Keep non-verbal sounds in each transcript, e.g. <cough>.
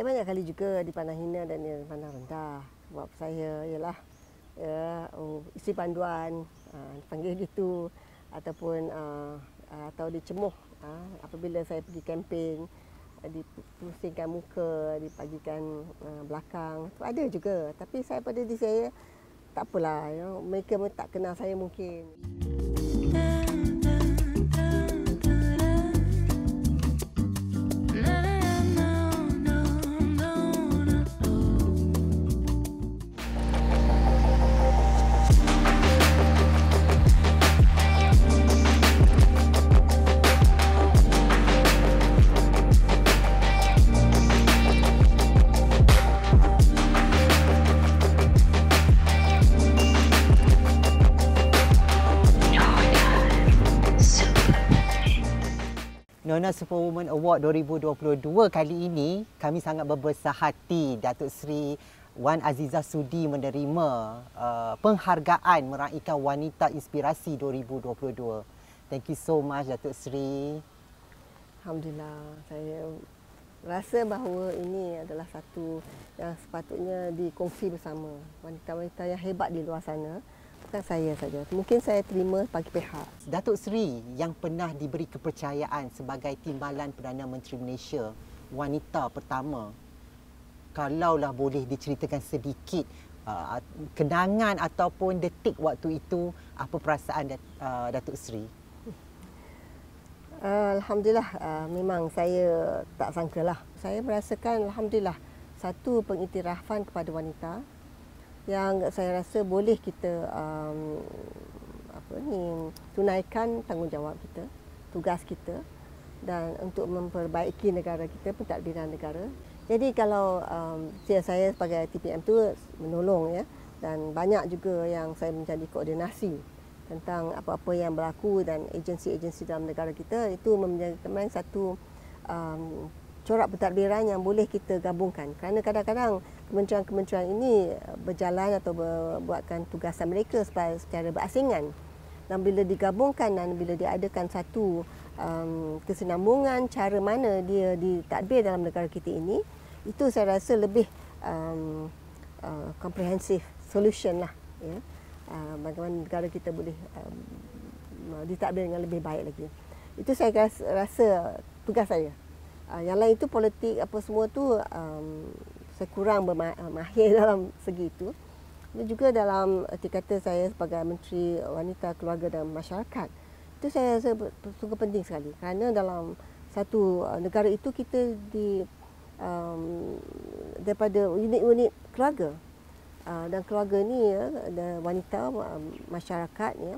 Saya banyak kali juga dipandang hina dan dipandang rendah. Sebab saya ialah ya, oh, isi panduan, uh, panggil gitu ataupun uh, atau dicemuh uh, apabila saya pergi kempen dipusingkan muka, dipagikan uh, belakang. Itu ada juga. Tapi saya pada diri saya tak apalah, you know, mereka tak kenal saya mungkin. Nona Superwoman Award 2022 kali ini kami sangat berbesar hati Datuk Seri Wan Azizah Sudi menerima uh, penghargaan meraihkan wanita inspirasi 2022. Thank you so much Datuk Seri. Alhamdulillah saya rasa bahawa ini adalah satu yang sepatutnya dikongsi bersama wanita-wanita yang hebat di luar sana bukan saya saja. Mungkin saya terima bagi pihak. Datuk Seri yang pernah diberi kepercayaan sebagai Timbalan Perdana Menteri Malaysia, wanita pertama. Kalaulah boleh diceritakan sedikit uh, kenangan ataupun detik waktu itu, apa perasaan uh, Datuk Seri? Uh, Alhamdulillah, uh, memang saya tak sangkalah. Saya merasakan Alhamdulillah satu pengiktirafan kepada wanita yang saya rasa boleh kita um, apa ni tunaikan tanggungjawab kita, tugas kita dan untuk memperbaiki negara kita, pentadbiran negara. Jadi kalau um, saya sebagai TPM tu menolong ya dan banyak juga yang saya menjadi koordinasi tentang apa-apa yang berlaku dan agensi-agensi dalam negara kita itu menjadi satu um, corak pentadbiran yang boleh kita gabungkan. Kerana kadang-kadang kementerian-kementerian ini berjalan atau buatkan tugasan mereka secara berasingan. Dan bila digabungkan dan bila diadakan satu um, kesinambungan cara mana dia ditadbir dalam negara kita ini itu saya rasa lebih um, uh, comprehensive solution lah ya. Uh, bagaimana negara kita boleh um, ditadbir dengan lebih baik lagi. Itu saya rasa, rasa tugas saya Uh, yang lain itu politik apa semua tu um, saya kurang bermahir <laughs> dalam segi itu. Dan juga dalam erti kata saya sebagai Menteri Wanita Keluarga dan Masyarakat itu saya rasa sungguh penting sekali kerana dalam satu uh, negara itu kita di um, daripada unit-unit keluarga uh, dan keluarga ni ya ada wanita um, masyarakat ya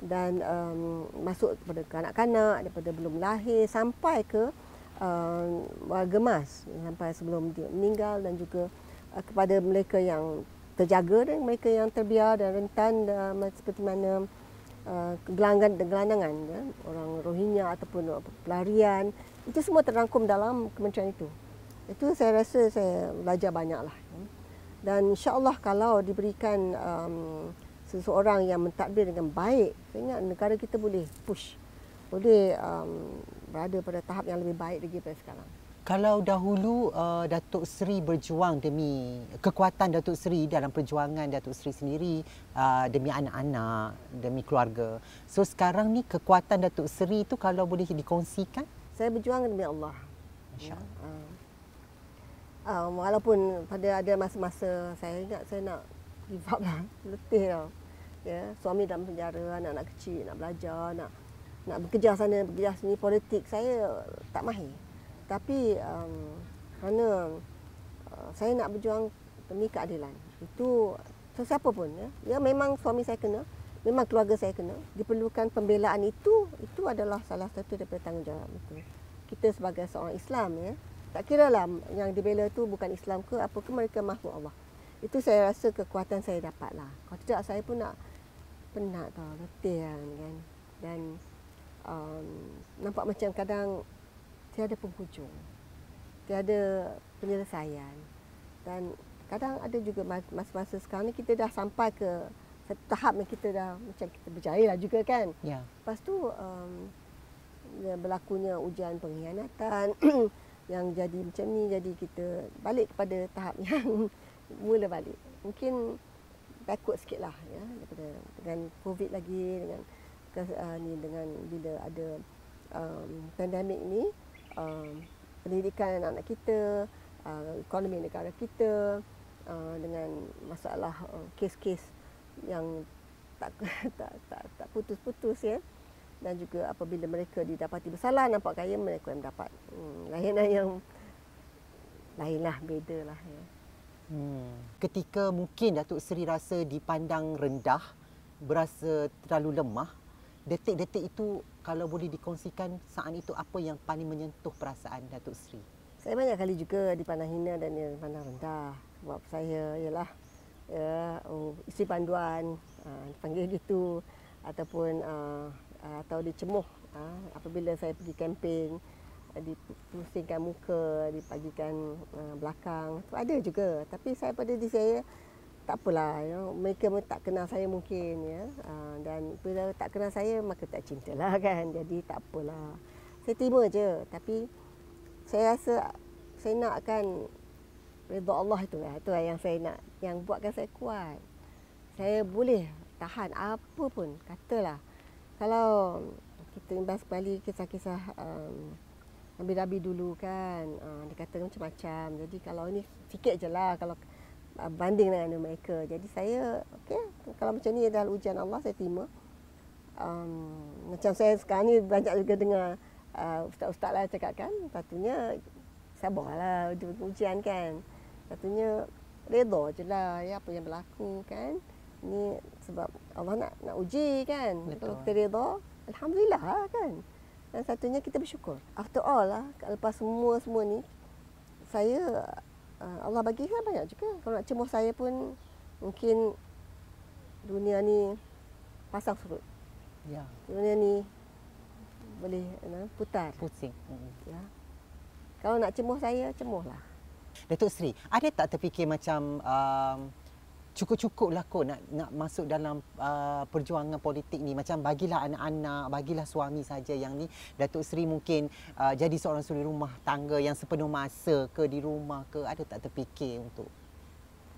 dan um, masuk kepada kanak-kanak daripada belum lahir sampai ke uh, warga emas sampai sebelum dia meninggal dan juga uh, kepada mereka yang terjaga dan mereka yang terbiar dan rentan uh, seperti mana uh, gelangan dan gelandangan ya, orang Rohingya ataupun pelarian itu semua terangkum dalam kementerian itu. Itu saya rasa saya belajar banyaklah. Ya. Dan insya-Allah kalau diberikan um, seseorang yang mentadbir dengan baik, saya ingat negara kita boleh push boleh um, berada pada tahap yang lebih baik lagi daripada sekarang. Kalau dahulu uh, Datuk Seri berjuang demi kekuatan Datuk Seri dalam perjuangan Datuk Seri sendiri uh, demi anak-anak, demi keluarga. So sekarang ni kekuatan Datuk Seri itu kalau boleh dikongsikan? Saya berjuang demi Allah. Insya-Allah. Ya, uh, uh, walaupun pada ada masa-masa saya ingat saya nak give up lah, <laughs> letih lah. Ya, suami dalam penjara, anak-anak kecil nak belajar, nak nak bekerja sana bekerja sini politik saya tak mahir. Tapi um, kerana uh, saya nak berjuang demi keadilan. Itu sesiapa pun ya. Ya memang suami saya kena memang keluarga saya kena diperlukan pembelaan itu itu adalah salah satu daripada tanggungjawab itu. Kita sebagai seorang Islam ya tak kira lah yang dibela itu bukan Islam ke apa ke mereka makhluk Allah. Itu saya rasa kekuatan saya dapatlah. Kalau tidak saya pun nak penat tau letih kan. Dan um, nampak macam kadang tiada penghujung, tiada penyelesaian dan kadang ada juga masa-masa sekarang ni kita dah sampai ke satu tahap yang kita dah macam kita berjaya lah juga kan. Ya. Lepas tu um, berlakunya ujian pengkhianatan, <clears throat> yang jadi macam ni jadi kita balik kepada tahap yang <laughs> mula balik. Mungkin takut sikit lah ya daripada dengan covid lagi dengan uh, ni dengan bila ada um, pandemik ni um, pendidikan anak-anak kita uh, ekonomi negara kita uh, dengan masalah uh, kes-kes yang tak <laughs> tak tak, tak putus-putus ya dan juga apabila mereka didapati bersalah nampak kaya mereka yang dapat hmm, lain <laughs> yang lainlah beda lah ya. Hmm. Ketika mungkin Datuk Seri rasa dipandang rendah, berasa terlalu lemah, detik-detik itu kalau boleh dikongsikan saat itu apa yang paling menyentuh perasaan Datuk Seri? Saya banyak kali juga dipandang hina dan dipandang rendah. Sebab saya ialah ya, oh, isteri panduan, uh, dipanggil gitu ataupun uh, atau dicemuh uh, apabila saya pergi kempen dipusingkan muka, dipagikan uh, belakang. Itu ada juga. Tapi saya pada diri saya tak apalah know. mereka tak kenal saya mungkin ya. Uh, dan bila tak kenal saya maka tak cintalah <laughs> kan. Jadi tak apalah. Saya terima je. Tapi saya rasa saya nakkan redha Allah itu lah. Itu yang saya nak yang buatkan saya kuat. Saya boleh tahan apa pun katalah. Kalau kita imbas kembali kisah-kisah um, Nabi-Nabi dulu kan uh, Dia kata macam-macam. Jadi kalau ini sikit je lah. Kalau banding dengan mereka. Jadi saya okay, Kalau macam ni adalah ujian Allah Saya terima. Um, Macam saya sekarang ni Banyak juga dengar uh, Ustaz-ustaz lah cakap kan Patutnya Sabarlah ujian kan. Patutnya Reda je lah ya, Apa yang berlaku kan. Ini sebab Allah nak nak uji kan. Betul. Kalau kita reda Alhamdulillah kan. Dan satunya kita bersyukur. After all lah, lepas semua semua ni, saya Allah bagi saya banyak juga. Kalau nak cemuh saya pun mungkin dunia ni pasang surut. Ya. Dunia ni boleh you putar. Pusing. Ya. Kalau nak cemuh saya, cemuhlah. Datuk Seri, ada tak terfikir macam um, cukup-cukuplah kot nak nak masuk dalam uh, perjuangan politik ni. Macam bagilah anak-anak bagilah suami saja yang ni. Datuk Seri mungkin uh, jadi seorang suri rumah tangga yang sepenuh masa ke di rumah ke ada tak terfikir untuk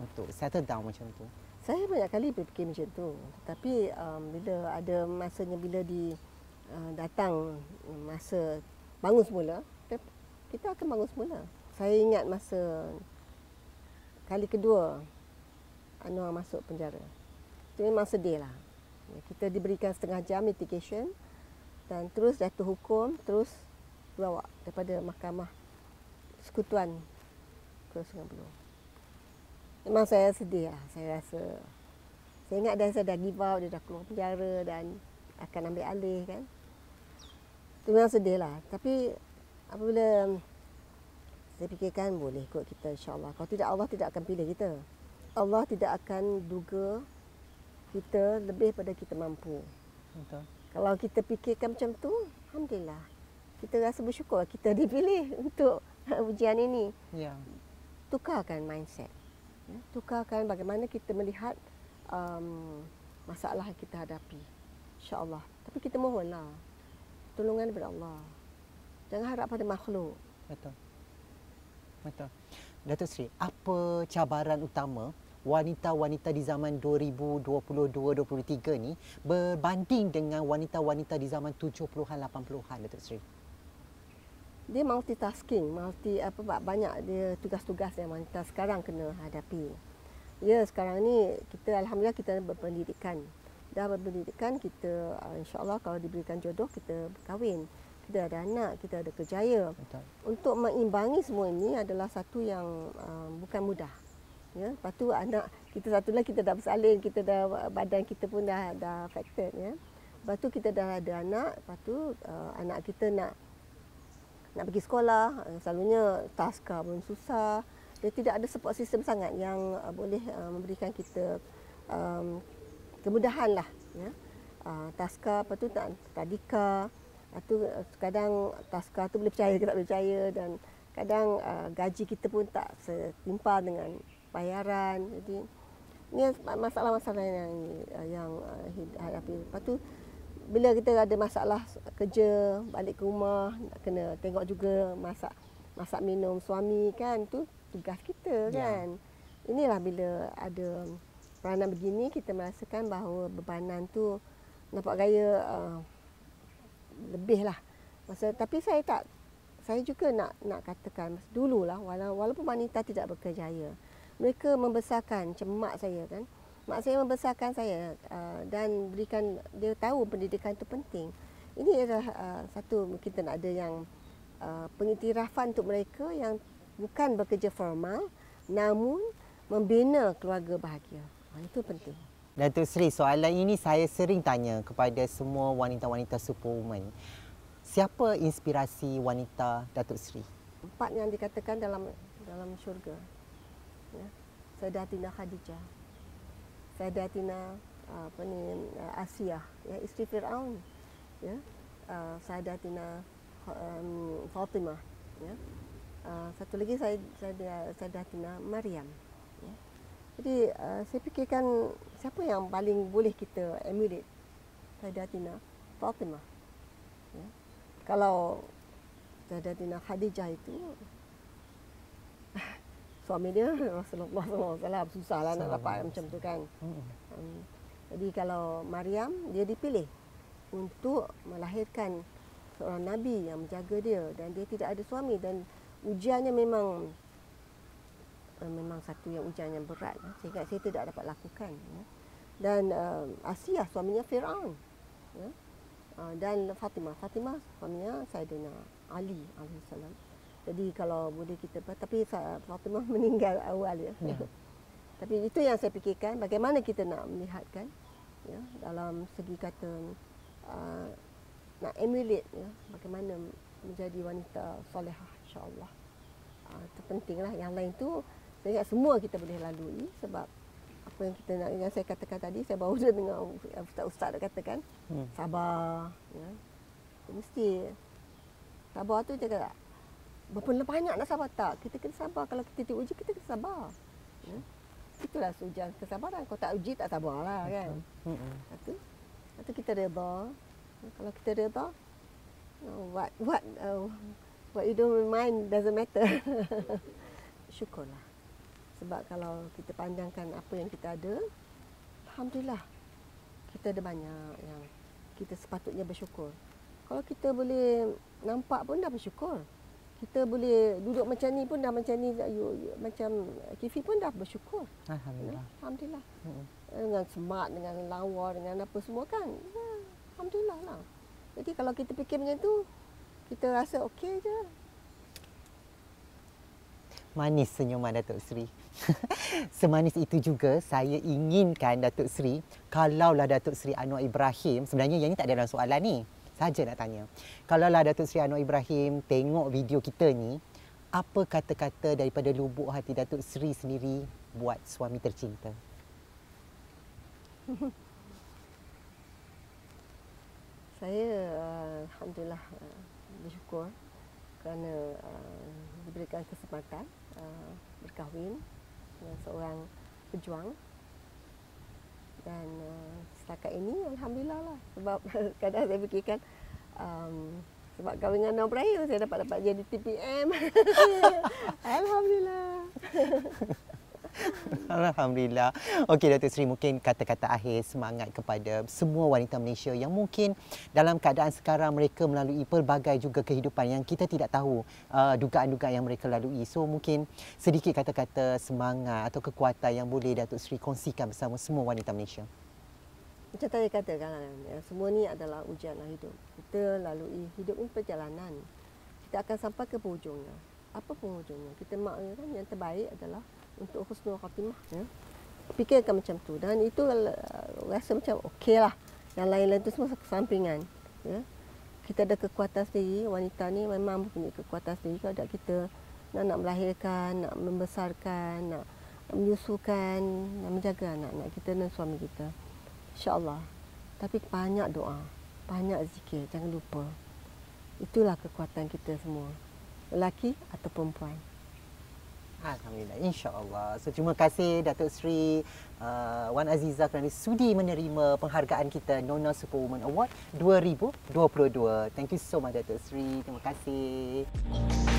untuk settle down macam tu? Saya banyak kali berfikir macam tu. Tapi um, bila ada masanya bila di uh, datang masa bangun semula kita akan bangun semula. Saya ingat masa kali kedua Anwar masuk penjara. Itu memang sedih lah. Kita diberikan setengah jam mitigation dan terus jatuh hukum, terus bawa daripada mahkamah sekutuan ke Sungai Buloh. Memang saya sedih lah, saya rasa. Saya ingat dah saya dah give out, dia dah keluar penjara dan akan ambil alih kan. Itu memang sedih lah. Tapi apabila saya fikirkan boleh kot kita insyaAllah. Kalau tidak Allah tidak akan pilih kita. Allah tidak akan duga kita lebih pada kita mampu. Betul. Kalau kita fikirkan macam tu, alhamdulillah. Kita rasa bersyukur kita <laughs> dipilih untuk <laughs> ujian ini. Ya. Tukarkan mindset. Ya. Tukarkan bagaimana kita melihat um, masalah yang kita hadapi. Insya-Allah. Tapi kita mohonlah tolongan daripada Allah. Jangan harap pada makhluk. Betul. Betul. Datuk Sri, apa cabaran utama wanita-wanita di zaman 2022-2023 ni berbanding dengan wanita-wanita di zaman 70-an 80-an Datuk Sri? Dia multitasking, multi apa banyak dia tugas-tugas yang wanita sekarang kena hadapi. Ya, sekarang ni kita alhamdulillah kita berpendidikan. Dah berpendidikan kita uh, insya-Allah kalau diberikan jodoh kita berkahwin kita ada anak, kita ada kerjaya. Betul. Untuk mengimbangi semua ini adalah satu yang uh, bukan mudah. Ya, lepas tu anak kita satu lagi kita dah bersalin, kita dah badan kita pun dah dah affected ya. Lepas tu kita dah ada anak, lepas tu uh, anak kita nak nak pergi sekolah, uh, selalunya taska pun susah. Dia tidak ada support system sangat yang uh, boleh uh, memberikan kita um, kemudahan lah ya. Uh, taska apa tu tak tadika itu uh, kadang taska tu boleh percaya ke tak boleh percaya dan kadang uh, gaji kita pun tak setimpal dengan bayaran. Jadi ini masalah-masalah yang uh, yang uh, hadapi. Lepas tu bila kita ada masalah kerja balik ke rumah nak kena tengok juga masak masak minum suami kan tu tugas kita Ya. kan. Inilah bila ada peranan begini kita merasakan bahawa bebanan tu nampak gaya uh, lebih lah. Masa tapi saya tak saya juga nak nak katakan dululah wala- walaupun wanita tidak berkejaya mereka membesarkan macam mak saya kan. Mak saya membesarkan saya uh, dan berikan dia tahu pendidikan itu penting. Ini adalah uh, satu kita nak ada yang uh, pengiktirafan untuk mereka yang bukan bekerja formal namun membina keluarga bahagia. Ha, itu penting Datuk Seri, soalan ini saya sering tanya kepada semua wanita-wanita superwoman. Siapa inspirasi wanita Datuk Seri? empat yang dikatakan dalam dalam syurga. Ya. Sayyidatina Khadijah. Sayyidatina uh, apa ni uh, Asiyah, ya isteri Firaun. Ya. Uh, Sayyidatina um, Fatimah, ya. Uh, satu lagi saya saya Sayyidatina Maryam. Jadi uh, saya fikirkan siapa yang paling boleh kita emulate? Sayyidatina Fatimah. Ya. Kalau Sayyidatina Khadijah itu <laughs> suami dia Rasulullah SAW susahlah nak dapat macam tu kan. Hmm. Um, jadi kalau Maryam dia dipilih untuk melahirkan seorang nabi yang menjaga dia dan dia tidak ada suami dan ujiannya memang uh, memang satu yang ujian yang berat eh, sehingga saya tidak dapat lakukan ya. Dan uh, Asiyah suaminya Firaun. Ya. Uh, dan Fatimah, Fatimah suaminya Saidina Ali alaihissalam. Jadi kalau boleh kita tapi Fatimah <laughs> meninggal awal ya. Ya. <laughs> Tapi itu yang saya fikirkan bagaimana kita nak melihatkan ya dalam segi kata uh, nak emulate ya bagaimana menjadi wanita solehah insya-Allah. Uh, itu pentinglah yang lain tu saya ingat semua kita boleh lalui sebab apa yang kita nak yang saya katakan tadi saya baru <laughs> dah dengar ustaz-ustaz dah katakan Hmm. sabar ya. Mesti sabar tu jaga berapa banyak nak sabar tak? Kita kena sabar kalau kita diuji kita kena sabar. Ya. Itulah ujian kesabaran. Kalau tak uji tak sabar lah kan. Hmm. Satu. Satu kita reda. Kalau kita reda, what what uh, what you don't mind doesn't matter. <laughs> Syukurlah. Sebab kalau kita pandangkan apa yang kita ada, alhamdulillah. Kita ada banyak yang kita sepatutnya bersyukur. Kalau kita boleh nampak pun dah bersyukur. Kita boleh duduk macam ni pun dah macam ni you, you, macam Kifi pun dah bersyukur. Alhamdulillah. Alhamdulillah Hmm. dengan smart, dengan lawa, dengan apa semua kan. Ya, Alhamdulillah lah. Jadi kalau kita fikir macam tu, kita rasa okey je. Manis senyuman Datuk Seri. <laughs> Semanis itu juga saya inginkan Datuk Seri, kalaulah Datuk Seri Anwar Ibrahim, sebenarnya yang ini tak ada dalam soalan ni. Saja nak tanya. Kalaulah Datuk Seri Anwar Ibrahim tengok video kita ni, apa kata-kata daripada lubuk hati Datuk Seri sendiri buat suami tercinta? <laughs> Saya uh, alhamdulillah uh, bersyukur kerana uh, diberikan kesempatan uh, berkahwin dengan seorang pejuang dan uh, setakat ini alhamdulillah lah sebab <laughs> kadang saya fikirkan um, sebab kahwin dengan orang Melayu saya dapat dapat jadi TPM. <laughs> alhamdulillah. <laughs> Alhamdulillah. Okey Datuk Seri mungkin kata-kata akhir semangat kepada semua wanita Malaysia yang mungkin dalam keadaan sekarang mereka melalui pelbagai juga kehidupan yang kita tidak tahu uh, dugaan-dugaan yang mereka lalui. So mungkin sedikit kata-kata semangat atau kekuatan yang boleh Datuk Seri kongsikan bersama semua wanita Malaysia. Macam tadi katakan, ya, semua ni adalah ujianlah hidup. Kita lalui hidup ini perjalanan. Kita akan sampai ke penghujungnya. Apa penghujungnya? Kita mak kan yang terbaik adalah untuk husnul khatimah. Ya. Fikirkan macam tu. Dan itu uh, rasa macam okey lah. Yang lain-lain tu semua kesampingan. Ya. Kita ada kekuatan sendiri. Wanita ni memang punya kekuatan sendiri. Kalau ada kita nak, nak melahirkan, nak membesarkan, nak menyusukan, nak menjaga anak-anak kita dan suami kita. InsyaAllah. Tapi banyak doa. Banyak zikir. Jangan lupa. Itulah kekuatan kita semua. Lelaki atau perempuan. Alhamdulillah, insya-Allah. So terima kasih Datuk Seri uh, Wan Aziza kerana sudi menerima penghargaan kita Nona Superwoman Award 2022. Thank you so much Datuk Seri. Terima kasih.